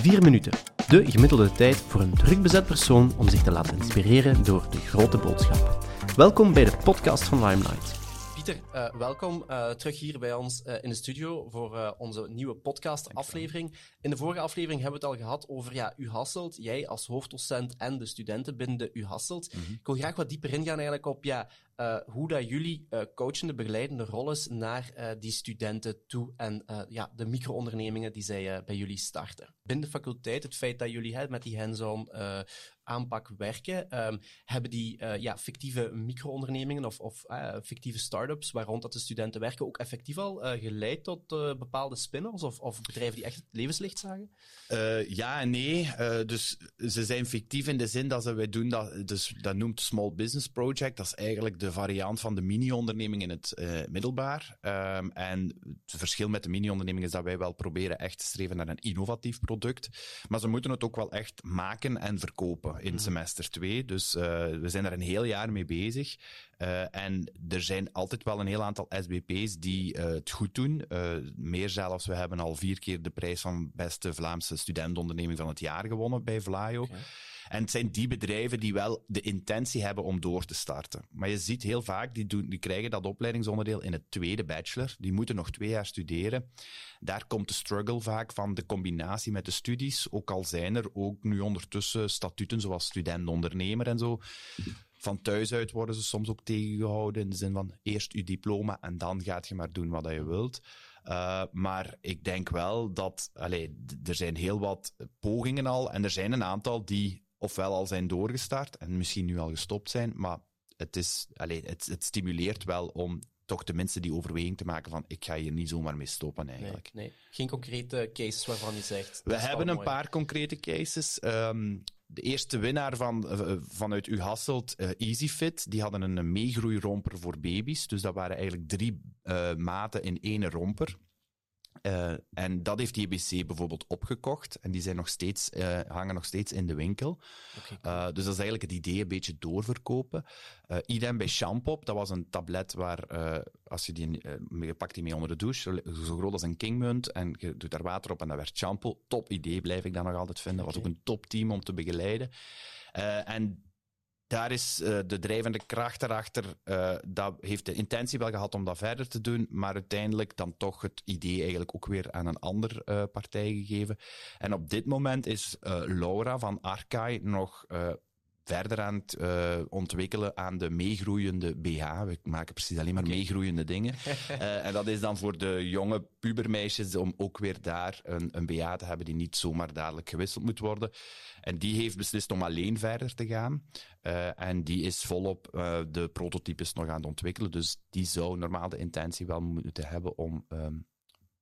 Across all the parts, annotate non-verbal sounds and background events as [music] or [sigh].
Vier minuten. De gemiddelde tijd voor een druk bezet persoon om zich te laten inspireren door de grote boodschap. Welkom bij de podcast van Limelight. Pieter, uh, welkom uh, terug hier bij ons uh, in de studio voor onze nieuwe podcast-aflevering. In de vorige aflevering hebben we het al gehad over ja, U Hasselt, jij als hoofddocent en de studenten binnen de U Hasselt. Mm -hmm. Ik wil graag wat dieper ingaan eigenlijk op ja, hoe dat jullie coachende, begeleidende rol is naar die studenten toe en ja, de micro-ondernemingen die zij bij jullie starten. Binnen de faculteit, het feit dat jullie hè, met die hands-on aanpak werken. Um, hebben die uh, ja, fictieve micro-ondernemingen of, of uh, fictieve start-ups waar rond dat de studenten werken ook effectief al uh, geleid tot bepaalde spin-offs of, of, bedrijven die echt het levenslicht zagen? ja en nee. dus ze zijn fictief in de zin dat ze, wij doen dat, dus dat noemt Small Business Project. Dat is eigenlijk de variant van de mini-onderneming in het middelbaar. Um, en het verschil met de mini-onderneming is dat wij wel proberen echt te streven naar een innovatief product. Maar ze moeten het ook wel echt maken en verkopen in mhm. semester 2. Dus uh, we zijn er een heel jaar mee bezig. Uh, en er zijn altijd wel een heel aantal SBP's die het goed doen. meer zelfs, we hebben al vier keer de prijs van beste Vlaamse studentonderneming van het jaar gewonnen bij Vlaio. Okay. En het zijn die bedrijven die wel de intentie hebben om door te starten. Maar je ziet heel vaak, die, doen, die krijgen dat opleidingsonderdeel in het tweede bachelor. Die moeten nog twee jaar studeren. Daar komt de struggle vaak van de combinatie met de studies. Ook al zijn er ook nu ondertussen statuten zoals student-ondernemer en zo. Van thuis uit worden ze soms ook tegengehouden in de zin van eerst je diploma en dan gaat je maar doen wat je wilt. Uh, maar ik denk wel dat, allee, er zijn heel wat pogingen al en er zijn een aantal die ofwel al zijn doorgestart en misschien nu al gestopt zijn, maar het, is, allez, het, het stimuleert wel om toch tenminste die overweging te maken van ik ga hier niet zomaar mee stoppen eigenlijk. Nee, nee. geen concrete cases waarvan je zegt... We hebben een paar concrete cases. Um, de eerste winnaar van, uh, vanuit U Hasselt, uh, EasyFit, die hadden een meegroeiromper voor baby's. Dus dat waren eigenlijk drie uh, maten in één romper. Uh, en dat heeft JBC bijvoorbeeld opgekocht. En die zijn nog steeds, uh, hangen nog steeds in de winkel. Okay, uh, dus dat is eigenlijk het idee een beetje doorverkopen. idem bij Shampop. Dat was een tablet waar, als je die, je pakt die mee onder de douche, zo groot als een kingmunt. En je doet daar water op en dat werd shampoo. Top idee, blijf ik dan nog altijd vinden. Okay. Was ook een top team om te begeleiden. en daar is uh, de drijvende kracht erachter. Uh, dat heeft de intentie wel gehad om dat verder te doen, maar uiteindelijk dan toch het idee eigenlijk ook weer aan een andere uh, partij gegeven. En op dit moment is Laura van Arkai nog verder aan het uh, ontwikkelen aan de meegroeiende BH. We maken precies alleen maar okay. meegroeiende dingen. uh, [laughs] en dat is dan voor de jonge pubermeisjes om ook weer daar een, een BH te hebben die niet zomaar dadelijk gewisseld moet worden. En die heeft beslist om alleen verder te gaan. Uh, en die is volop de prototypes nog aan het ontwikkelen. Dus die zou normaal de intentie wel moeten hebben om um,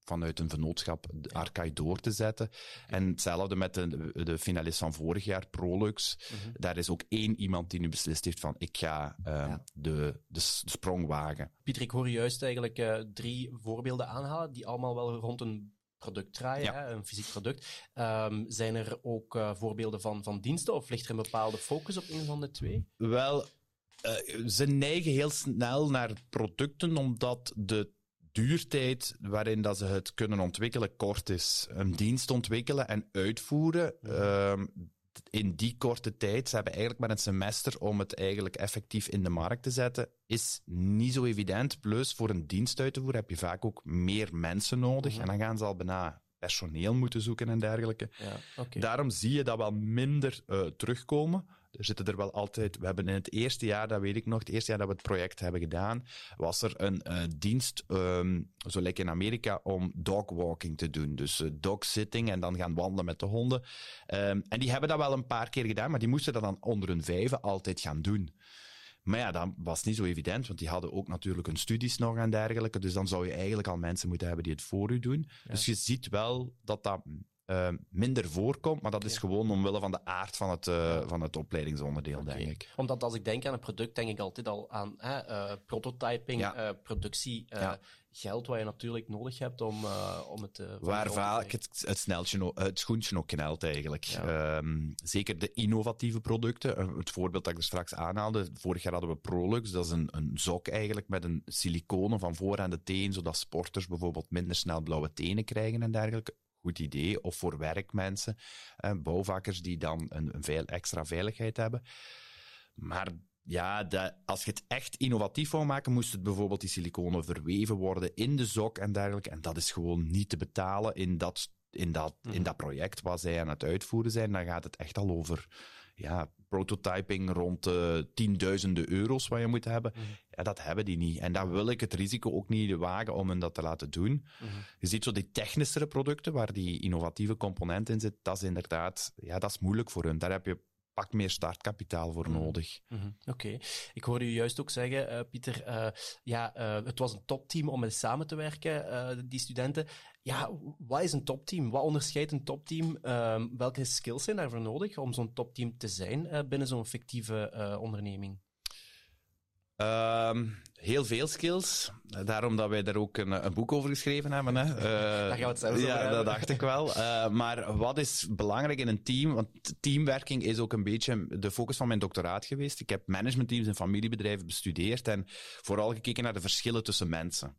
vanuit een vennootschap Arkai door te zetten. En hetzelfde met de, de finalist van vorig jaar, Prolux. Mm -hmm. Daar is ook één iemand die nu beslist heeft van ik ga uh, ja. de, de, sprong wagen. Pieter, ik hoor juist eigenlijk uh, drie voorbeelden aanhalen die allemaal wel rond een product draaien, ja. hè, een fysiek product. Um, zijn er ook uh, voorbeelden van, van diensten of ligt er een bepaalde focus op een van de twee? Wel, ze neigen heel snel naar producten omdat de duurtijd waarin dat ze het kunnen ontwikkelen kort is. Een dienst ontwikkelen en uitvoeren. Um, in die korte tijd, ze hebben eigenlijk maar een semester om het eigenlijk effectief in de markt te zetten, is niet zo evident. Plus, voor een dienst uit te voeren heb je vaak ook meer mensen nodig. Mm -hmm. En dan gaan ze al bijna personeel moeten zoeken en dergelijke. Ja, okay. Daarom zie je dat wel minder uh, terugkomen. Er zitten er wel altijd. We hebben in het eerste jaar, dat weet ik nog, het eerste jaar dat we het project hebben gedaan, was er een uh, dienst, um, zo lekker in Amerika, om dogwalking te doen. Dus uh, dogsitting en dan gaan wandelen met de honden. Um, en die hebben dat wel een paar keer gedaan, maar die moesten dat dan onder hun vijven altijd gaan doen. Maar ja, dat was niet zo evident, want die hadden ook natuurlijk hun studies nog en dergelijke. Dus dan zou je eigenlijk al mensen moeten hebben die het voor u doen. Ja. Dus je ziet wel dat dat uh, minder voorkomt, maar dat is ja. gewoon omwille van de aard van het, uh, van het opleidingsonderdeel, okay. denk ik. Omdat als ik denk aan een product, denk ik altijd al aan uh, prototyping, ja. productie, ja. geld wat je natuurlijk nodig hebt om, om het te Waar vaak het, het, sneltje, het schoentje ook knelt eigenlijk. Um, zeker de innovatieve producten. Het voorbeeld dat ik er straks aanhaalde, vorig jaar hadden we Prolux, dat is een, een sok eigenlijk met een siliconen van voor aan de teen, zodat sporters bijvoorbeeld minder snel blauwe tenen krijgen en dergelijke goed idee. Of voor werkmensen, uh, bouwvakkers die dan een, een veel extra veiligheid hebben. Maar ja, de, als je het echt innovatief wou maken, moest het bijvoorbeeld die siliconen verweven worden in de zok en dergelijke. En dat is gewoon niet te betalen in dat, in dat, in mhm. dat project wat zij aan het uitvoeren zijn. Dan gaat het echt al over ja, prototyping rond uh, tienduizenden euro's wat je moet hebben. Mhm. Ja, dat hebben die niet. En daar wil ik het risico ook niet wagen om hen dat te laten doen. Mhm. Je ziet zo die technischere producten, waar die innovatieve component in zit, dat is inderdaad, ja, dat is moeilijk voor hun. Daar heb je pak meer startkapitaal voor mhm. nodig. Mhm. Oké. Ik hoorde u juist ook zeggen, uh, Pieter, uh, ja, uh, het was een topteam om mee samen te werken, die studenten. Ja, wat is een topteam? Wat onderscheidt een topteam? Ehm, welke skills zijn daarvoor nodig om zo'n topteam te zijn binnen zo'n fictieve onderneming? Um, heel veel skills. Daarom dat wij daar ook een, een boek over geschreven hebben. Hè. Uh, [laughs] Daar gaan we het zelfs Ja, dat dacht ik wel. Uh, maar wat is belangrijk in een team? Want teamwerking is ook een beetje de focus van mijn doctoraat geweest. Ik heb managementteams en familiebedrijven bestudeerd en vooral gekeken naar de verschillen tussen mensen.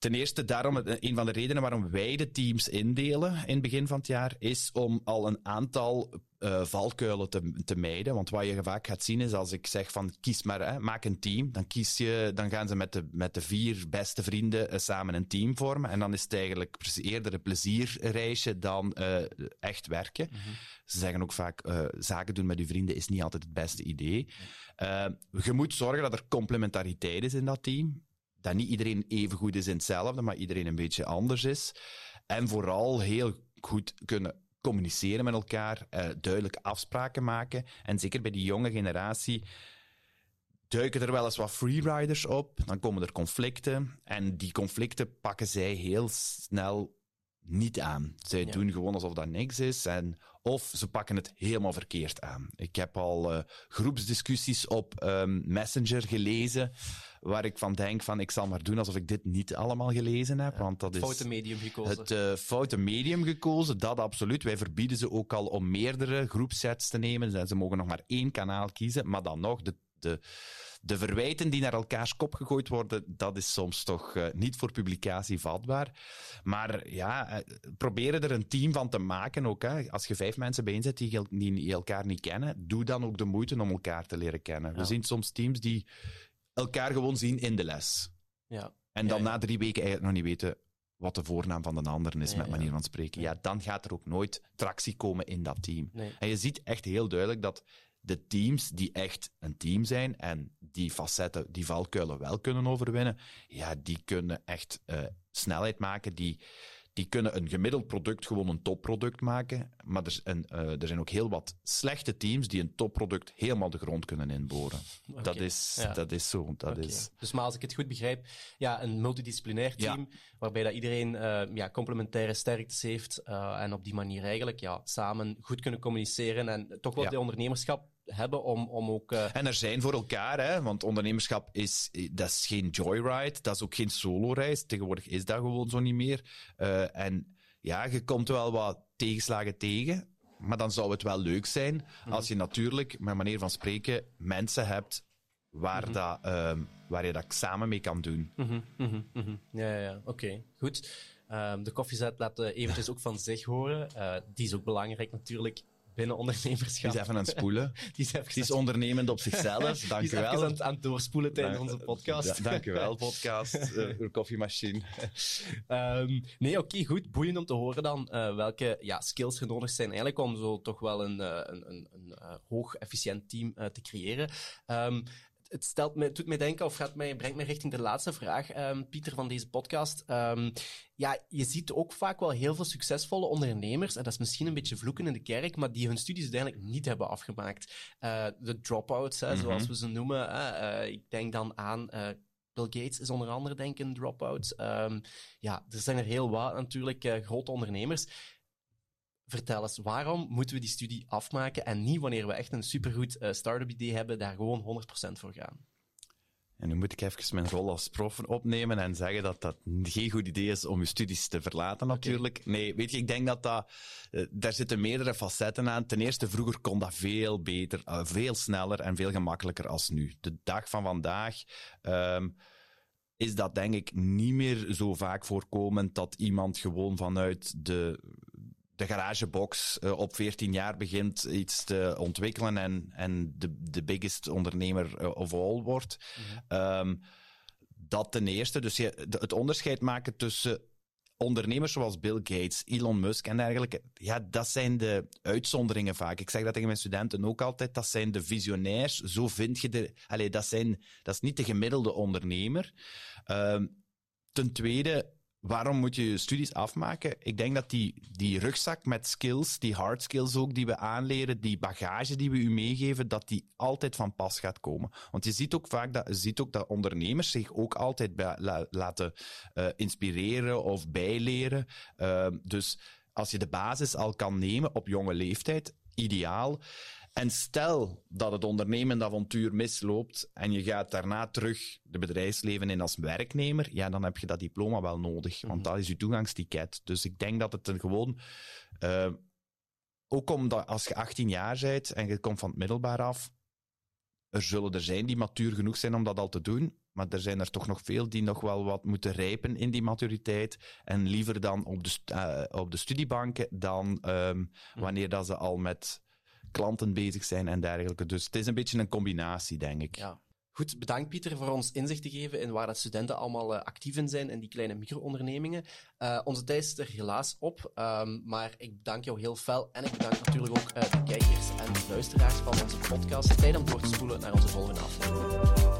Ten eerste, daarom, een van de redenen waarom wij de teams indelen in het begin van het jaar, is om al een aantal uh, valkuilen te, te mijden. Want wat je vaak gaat zien is als ik zeg van kies maar, hè, maak een team, dan kies je, dan gaan ze met de, met de vier beste vrienden uh, samen een team vormen. En dan is het eigenlijk eerder een plezierreisje dan uh, echt werken. Mm -hmm. Ze zeggen ook vaak, zaken doen met je vrienden is niet altijd het beste idee. je moet zorgen dat er complementariteit is in dat team dat niet iedereen even goed is in hetzelfde, maar iedereen een beetje anders is. En vooral heel goed kunnen communiceren met elkaar, uh, duidelijk afspraken maken. En zeker bij die jonge generatie duiken er wel eens wat freeriders op. Dan komen er conflicten. En die conflicten pakken zij heel snel niet aan. Zij doen gewoon alsof dat niks is. En, of ze pakken het helemaal verkeerd aan. Ik heb al uh, groepsdiscussies op um, Messenger gelezen waar ik van denk van ik zal maar doen alsof ik dit niet allemaal gelezen heb. want dat het foute medium gekozen. Het uh, foute medium gekozen, dat absoluut. Wij verbieden ze ook al om meerdere groepsets te nemen. Ze mogen nog maar één kanaal kiezen, maar dan nog, de, de, de verwijten die naar elkaars kop gegooid worden, dat is soms toch uh, niet voor publicatie vatbaar. Maar ja, uh, proberen er een team van te maken ook. Hè. Als je vijf mensen bijeen die, die elkaar niet kennen, doe dan ook de moeite om elkaar te leren kennen. Ja. We zien soms teams die elkaar gewoon zien in de les. Ja. En dan na drie weken eigenlijk nog niet weten wat de voornaam van de ander is, met manier van spreken. Ja, dan gaat er ook nooit tractie komen in dat team. En je ziet echt heel duidelijk dat de teams die echt een team zijn en die facetten, die valkuilen wel kunnen overwinnen, ja, die kunnen echt uh, snelheid maken, die die kunnen een gemiddeld product gewoon een topproduct maken. Maar er, en, uh, er zijn ook heel wat slechte teams die een topproduct helemaal de grond kunnen inboren. Okay. Dat, is, ja. dat is zo. Dat okay. is... Dus maar als ik het goed begrijp, ja, een multidisciplinair team, ja. waarbij dat iedereen uh, ja, complementaire sterktes heeft uh, en op die manier eigenlijk ja, samen goed kunnen communiceren en toch wel de ondernemerschap hebben om, om ook... Uh... En er zijn voor elkaar, hè, want ondernemerschap is, dat is geen joyride, dat is ook geen solo-reis. Tegenwoordig is dat gewoon zo niet meer. Uh, en ja, je komt wel wat tegenslagen tegen, maar dan zou het wel leuk zijn mm-hmm. als je natuurlijk, met manier van spreken, mensen hebt waar, mm-hmm. dat, uh, waar je dat samen mee kan doen. Mm-hmm, ja, ja, ja. oké. Goed. Um, de koffiezet laat eventjes ook van zich horen. Uh, die is ook belangrijk natuurlijk binnen ondernemerschap. Die is even aan het spoelen. [laughs] die is, even die is ondernemend op zichzelf. [laughs] Dank die u wel. Is aan, aan het doorspoelen tijdens onze podcast. Ja, dank u wel, [laughs] podcast. Uh, koffiemachine. um, nee, oké, okay, goed. Boeiend om te horen dan uh, welke ja, skills er nodig zijn eigenlijk om zo toch wel een, uh, een, een, een hoog efficiënt team te creëren. Um, het stelt me, doet mij denken, of gaat mij, brengt mij richting de laatste vraag, um, Pieter, van deze podcast. Um, ja, je ziet ook vaak wel heel veel succesvolle ondernemers, en dat is misschien een beetje vloeken in de kerk, maar die hun studies uiteindelijk niet hebben afgemaakt. Uh, de dropouts, hè, mm -hmm. zoals we ze noemen. Uh, ik denk dan aan... Uh, Bill Gates is onder andere, denk ik, een dropout. Um, ja, er zijn er heel wat natuurlijk, grote ondernemers vertel eens, waarom moeten we die studie afmaken en niet wanneer we echt een supergoed uh, start-up idee hebben, daar gewoon 100% voor gaan? En nu moet ik even mijn rol als prof opnemen en zeggen dat dat geen goed idee is om je studies te verlaten natuurlijk. Okay. Nee, weet je, ik denk dat dat, uh, daar zitten meerdere facetten aan. Ten eerste, vroeger kon dat veel beter, uh, veel sneller en veel gemakkelijker als nu. De dag van vandaag, um, is dat denk ik niet meer zo vaak voorkomend dat iemand gewoon vanuit de, de garagebox uh, op 14 jaar begint iets te ontwikkelen en, en de, de biggest ondernemer uh, of all wordt. Mm um, dat ten eerste. Dus je, het onderscheid maken tussen ondernemers zoals Bill Gates, Elon Musk en dergelijke, ja, dat zijn de uitzonderingen vaak. Ik zeg dat tegen mijn studenten ook altijd, dat zijn de visionairs. Zo vind je de... Allee, dat, zijn, dat is niet de gemiddelde ondernemer. Uh, ten tweede, waarom moet je je studies afmaken? Ik denk dat die, die rugzak met skills, die hard skills ook, die we aanleren, die bagage die we u meegeven, dat die altijd van pas gaat komen. Want je ziet ook vaak dat, je ziet ook dat ondernemers zich ook altijd laten uh, inspireren of bijleren. Uh, dus als je de basis al kan nemen op jonge leeftijd, ideaal. En stel dat het ondernemende avontuur misloopt en je gaat daarna terug de bedrijfsleven in als werknemer, ja, dan heb je dat diploma wel nodig, want mhm. dat is je toegangsticket. Dus ik denk dat het een gewoon... Uh, ook omdat als je 18 jaar bent en je komt van het middelbaar af, er zullen er zijn die matuur genoeg zijn om dat al te doen, maar er zijn er toch nog veel die nog wel wat moeten rijpen in die maturiteit. En liever dan op de, uh, op de studiebanken dan um, wanneer dat ze al met klanten bezig zijn en dergelijke. Dus het is een beetje een combinatie, denk ik. Ja. Goed, bedankt Pieter voor ons inzicht te geven in waar dat studenten allemaal uh, actief in zijn in die kleine micro-ondernemingen. Uh, onze tijd is er helaas op, um, maar ik bedank jou heel fel en ik bedank natuurlijk ook uh, de kijkers en de luisteraars van onze podcast. Tijd om door te spoelen naar onze volgende aflevering.